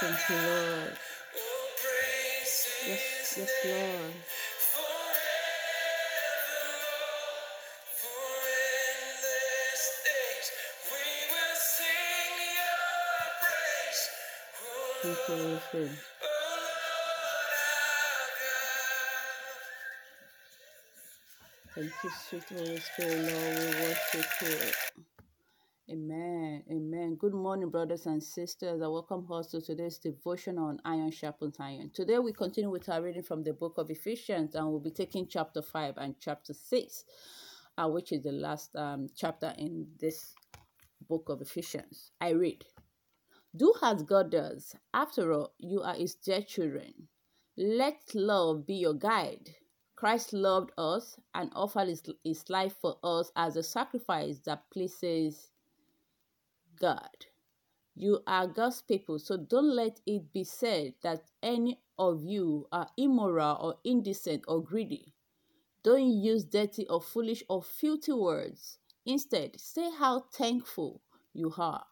Thank you, Lord. Yes, yes, Lord. Thank you, Spirit. Thank you, sweet Holy Spirit, Lord. We worship you. Amen. Amen. Good morning, brothers and sisters. I welcome us to today's devotion on iron sharpens iron. Today we continue with our reading from the book of Ephesians and we'll be taking chapter 5 and chapter 6, uh, which is the last um, chapter in this book of Ephesians. I read Do as God does. After all, you are his dear children. Let love be your guide. Christ loved us and offered his, his life for us as a sacrifice that pleases God. You are God's people, so don't let it be said that any of you are immoral or indecent or greedy. Don't use dirty or foolish or filthy words. Instead, say how thankful you are.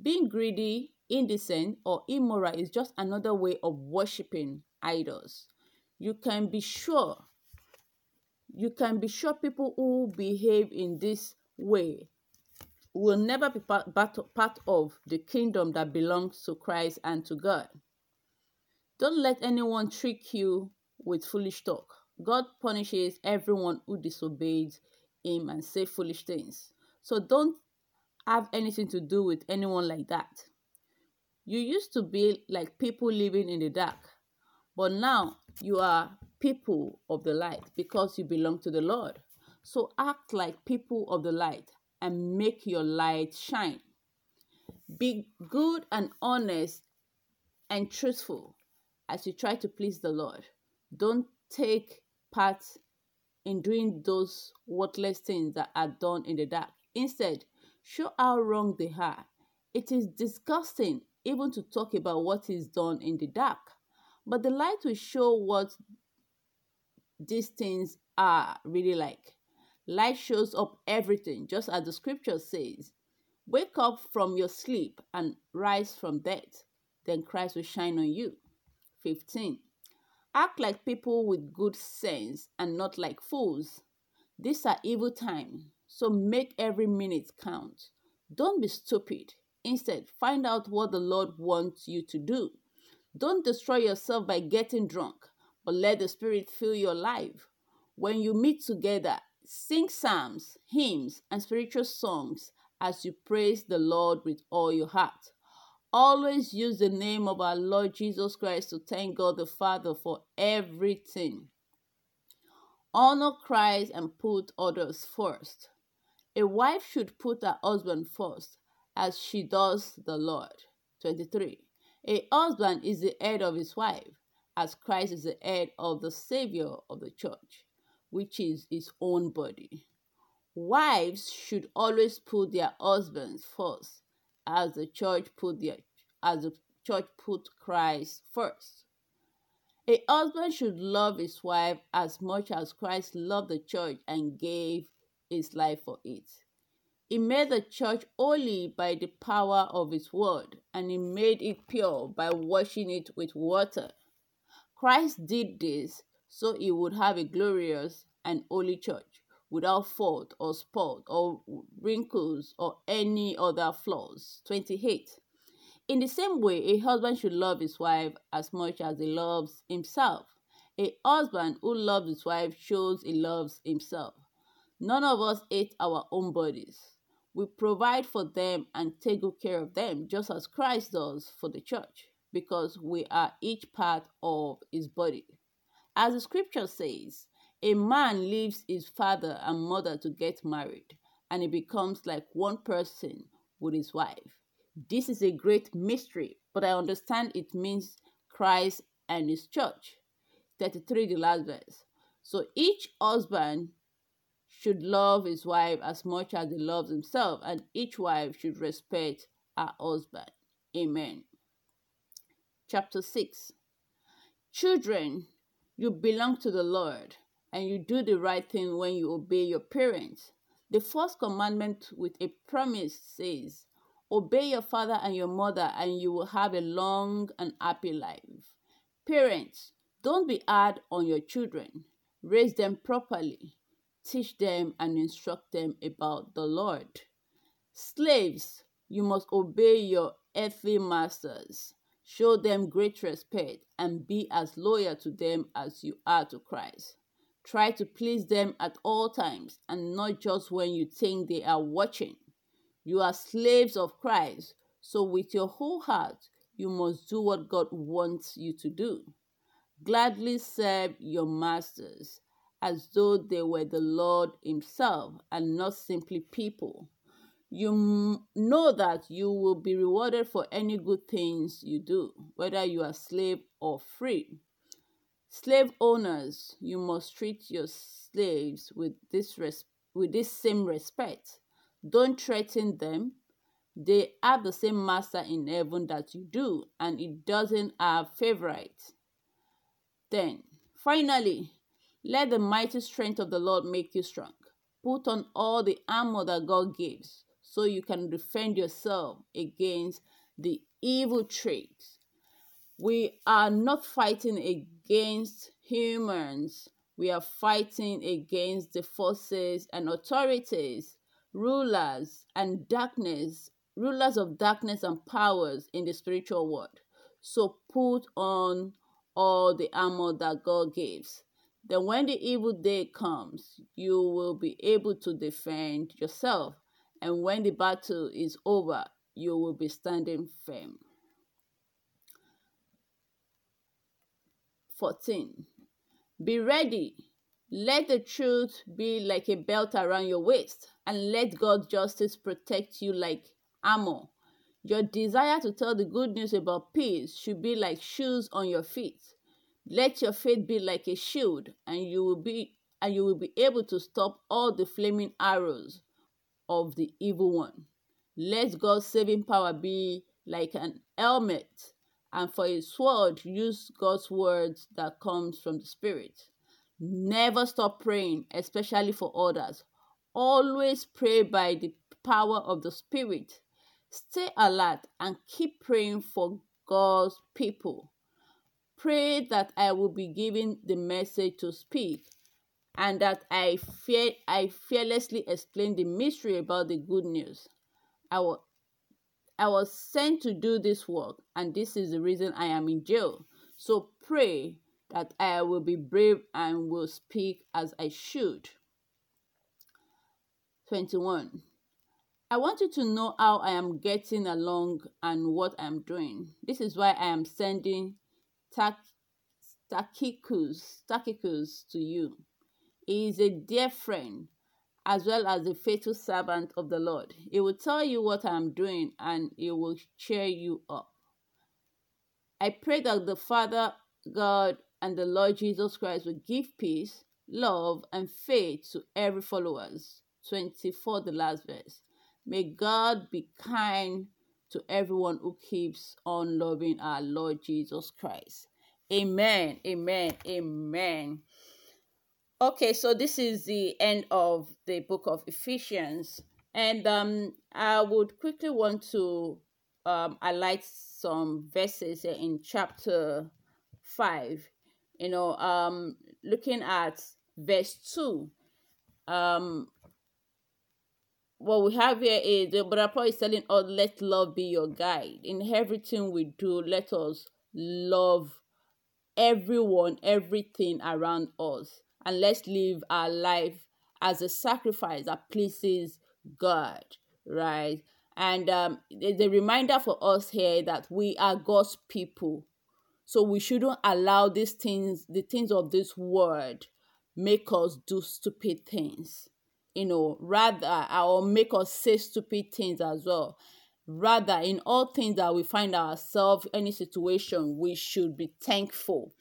Being greedy, indecent, or immoral is just another way of worshiping idols. You can be sure you can be sure people who behave in this way will never be part, part of the kingdom that belongs to Christ and to God. Don't let anyone trick you with foolish talk. God punishes everyone who disobeys him and say foolish things. So don't have anything to do with anyone like that. You used to be like people living in the dark, but now you are people of the light because you belong to the Lord. So act like people of the light and make your light shine. Be good and honest and truthful as you try to please the Lord. Don't take part in doing those worthless things that are done in the dark. Instead, show how wrong they are. It is disgusting even to talk about what is done in the dark, but the light will show what these things are really like. Light shows up everything, just as the scripture says. Wake up from your sleep and rise from death, then Christ will shine on you. 15. Act like people with good sense and not like fools. These are evil times, so make every minute count. Don't be stupid. Instead, find out what the Lord wants you to do. Don't destroy yourself by getting drunk, but let the Spirit fill your life. When you meet together, Sing psalms, hymns, and spiritual songs as you praise the Lord with all your heart. Always use the name of our Lord Jesus Christ to thank God the Father for everything. Honor Christ and put others first. A wife should put her husband first as she does the Lord. 23. A husband is the head of his wife as Christ is the head of the Savior of the church which is his own body. Wives should always put their husbands first, as the church put their as the church put Christ first. A husband should love his wife as much as Christ loved the church and gave his life for it. He made the church holy by the power of his word, and he made it pure by washing it with water. Christ did this so he would have a glorious and holy church without fault or spot or wrinkles or any other flaws. 28. In the same way, a husband should love his wife as much as he loves himself. A husband who loves his wife shows he loves himself. None of us hate our own bodies. We provide for them and take good care of them, just as Christ does for the church, because we are each part of his body. As the scripture says, a man leaves his father and mother to get married, and he becomes like one person with his wife. This is a great mystery, but I understand it means Christ and his church. 33, the last verse. So each husband should love his wife as much as he loves himself, and each wife should respect her husband. Amen. Chapter 6 Children, you belong to the Lord, and you do the right thing when you obey your parents. The first commandment with a promise says, Obey your father and your mother, and you will have a long and happy life. Parents, don't be hard on your children. Raise them properly. Teach them and instruct them about the Lord. Slaves, you must obey your earthly masters. Show them great respect and be as loyal to them as you are to Christ. Try to please them at all times and not just when you think they are watching. You are slaves of Christ, so with your whole heart, you must do what God wants you to do. Gladly serve your masters as though they were the Lord Himself and not simply people. You know that you will be rewarded for any good things you do, whether you are slave or free. Slave owners, you must treat your slaves with this res- with this same respect don't threaten them. They have the same master in heaven that you do, and it doesn't have favorites. Then, finally, let the mighty strength of the Lord make you strong. Put on all the armor that God gives so you can defend yourself against the evil tricks. We are not fighting against humans, we are fighting against the forces and authorities rulers and darkness, rulers of darkness and powers in the spiritual world. So put on all the armor that God gives. Then, when the evil day comes, you will be able to defend yourself. And when the battle is over, you will be standing firm. 14. Be ready let the truth be like a belt around your waist, and let God's justice protect you like armor. Your desire to tell the good news about peace should be like shoes on your feet. Let your faith be like a shield, and you will be and you will be able to stop all the flaming arrows of the evil one. Let God's saving power be like an helmet, and for a sword, use God's words that comes from the Spirit. Never stop praying, especially for others. Always pray by the power of the Spirit. Stay alert and keep praying for God's people. Pray that I will be given the message to speak and that I fear I fearlessly explain the mystery about the good news. I was, I was sent to do this work, and this is the reason I am in jail. So pray that I will be brave and will speak as I should. 21. I want you to know how I am getting along and what I am doing. This is why I am sending Tychicus, Tychicus to you. He is a dear friend as well as a faithful servant of the Lord. He will tell you what I am doing and he will cheer you up. I pray that the Father God and the Lord Jesus Christ will give peace, love, and faith to every followers. 24, the last verse. May God be kind to everyone who keeps on loving our Lord Jesus Christ. Amen. Amen. Amen. Okay, so this is the end of the book of Ephesians. And um, I would quickly want to um, highlight some verses in chapter 5 you know um looking at verse 2 um what we have here is the brother Paul is telling us let love be your guide. In everything we do let us love everyone everything around us and let's live our life as a sacrifice that pleases god right and um, there's a reminder for us here that we are god's people so we shouldn't allow these things, the things of this world, make us do stupid things. You know, rather, or make us say stupid things as well. Rather, in all things that we find ourselves, any situation, we should be thankful.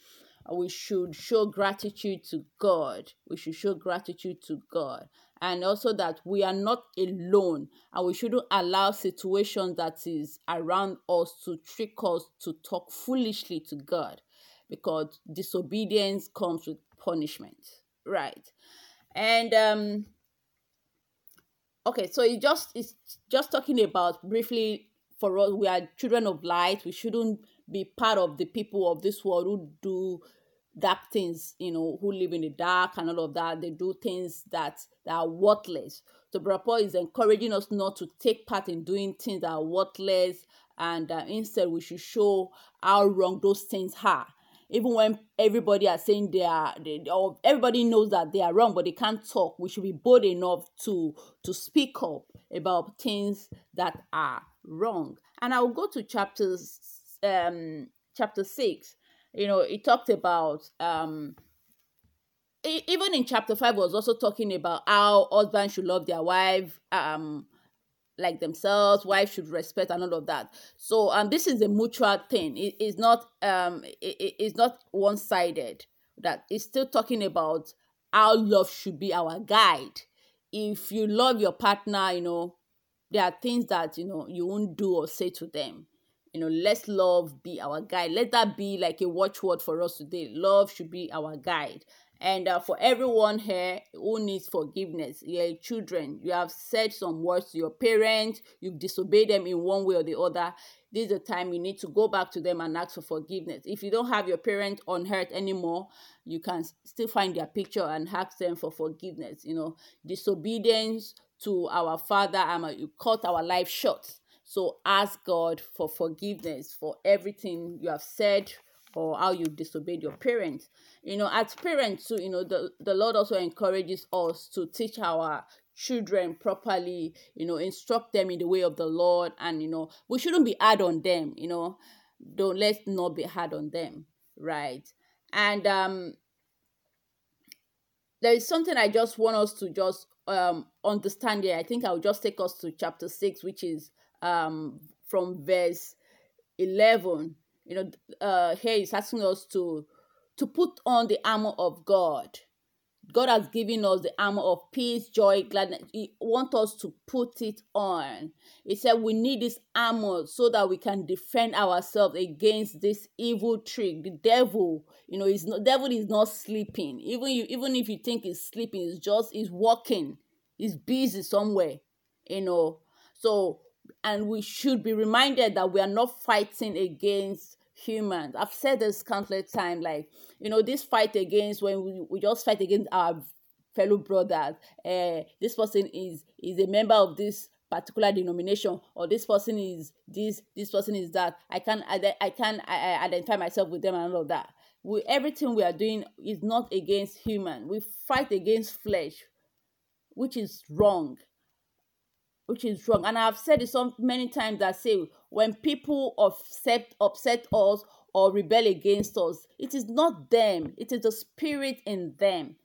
We should show gratitude to God. We should show gratitude to God. And also that we are not alone and we shouldn't allow situations that is around us to trick us to talk foolishly to God because disobedience comes with punishment. Right. And um okay so it just it's just talking about briefly for us we are children of light. We shouldn't be part of the people of this world who do dark things you know who live in the dark and all of that. They do things that, that are worthless. So brother paul is encouraging us not to take part in doing things that are worthless and uh, instead we should show how wrong those things are. Even when everybody are saying they are they, or everybody knows that they are wrong but they can't talk we should be bold enough to to speak up about things that are wrong. And i'll go to chapters um chapter 6 you know it talked about um even in chapter 5 was also talking about how husbands should love their wife um like themselves wife should respect and all of that. So um this is a mutual thing. It is not um it, it's not one-sided. That it's still talking about how love should be our guide. If you love your partner you know there are things that you know you won't do or say to them you know let love be our guide let that be like a watchword for us today love should be our guide and uh, for everyone here who needs forgiveness, your children, you have said some words to your parents, you've disobeyed them in one way or the other. This is the time you need to go back to them and ask for forgiveness. If you don't have your parent on earth anymore, you can still find their picture and ask them for forgiveness. You know, disobedience to our father, um, you cut our life short. So ask God for forgiveness for everything you have said, or how you disobeyed your parents. You know, as parents too, you know, the, the Lord also encourages us to teach our children properly, you know, instruct them in the way of the Lord. And, you know, we shouldn't be hard on them, you know. Don't let's not be hard on them, right? And um there is something I just want us to just um understand here. I think I'll just take us to chapter six, which is um from verse 11 you know uh here he's asking us to to put on the armor of god. God has given us the armor of peace joy gladness. He wants us to put it on. He said we need this armor so that we can defend ourselves against this evil trick. The devil you know is not devil is not sleeping. Even you even if you think he's sleeping he's just he's walking. He's busy somewhere you know. So and we should be reminded that we are not fighting against humans. I've said this countless times, like, you know, this fight against when we, we just fight against our fellow brothers. Uh, this person is is a member of this particular denomination or this person is this this person is that i can i, I can I, identify myself with them and all of that we everything we are doing is not against human we fight against flesh which is wrong which is wrong. And I've said it so many times that say when people upset upset us or rebel against us, it is not them, it is the spirit in them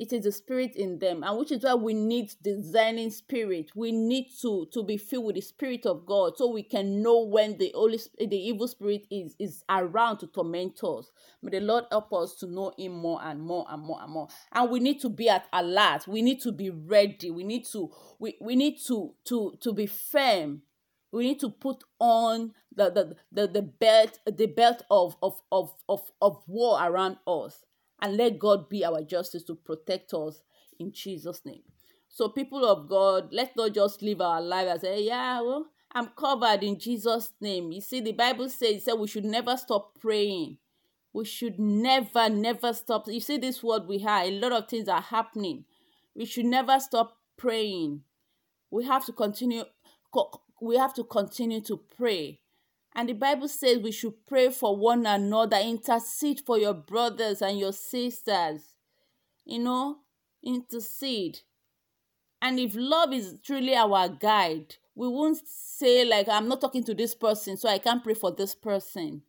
it is the spirit in them and which is why we need discerning spirit. We need to to be filled with the spirit of god so we can know when the holy the evil spirit is is around to torment us. May the lord help us to know him more and more and more and more. And we need to be at alert. We need to be ready. We need to we, we need to to to be firm. We need to put on the the the, the belt the belt of of of of, of war around us and let God be our justice to protect us in Jesus' name. So, people of God, let's not just live our life and say, eh, Yeah, well, I'm covered in Jesus' name. You see, the Bible says that we should never stop praying. We should never, never stop. You see, this word we have, a lot of things are happening. We should never stop praying. We have to continue. We have to continue to pray. And the Bible says we should pray for one another, intercede for your brothers and your sisters. You know, intercede. And if love is truly our guide, we won't say, like, I'm not talking to this person, so I can't pray for this person.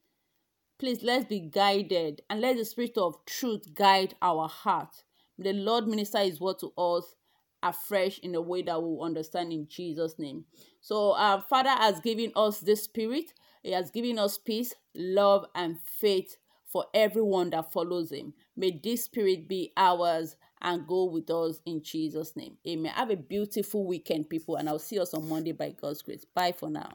Please, let's be guided and let the Spirit of truth guide our heart. The Lord minister His word to us afresh in a way that we understand in Jesus' name. So, our Father has given us this Spirit he has given us peace, love, and faith for everyone that follows Him. May this spirit be ours and go with us in Jesus' name. Amen. Have a beautiful weekend, people, and I'll see us on Monday by God's grace. Bye for now.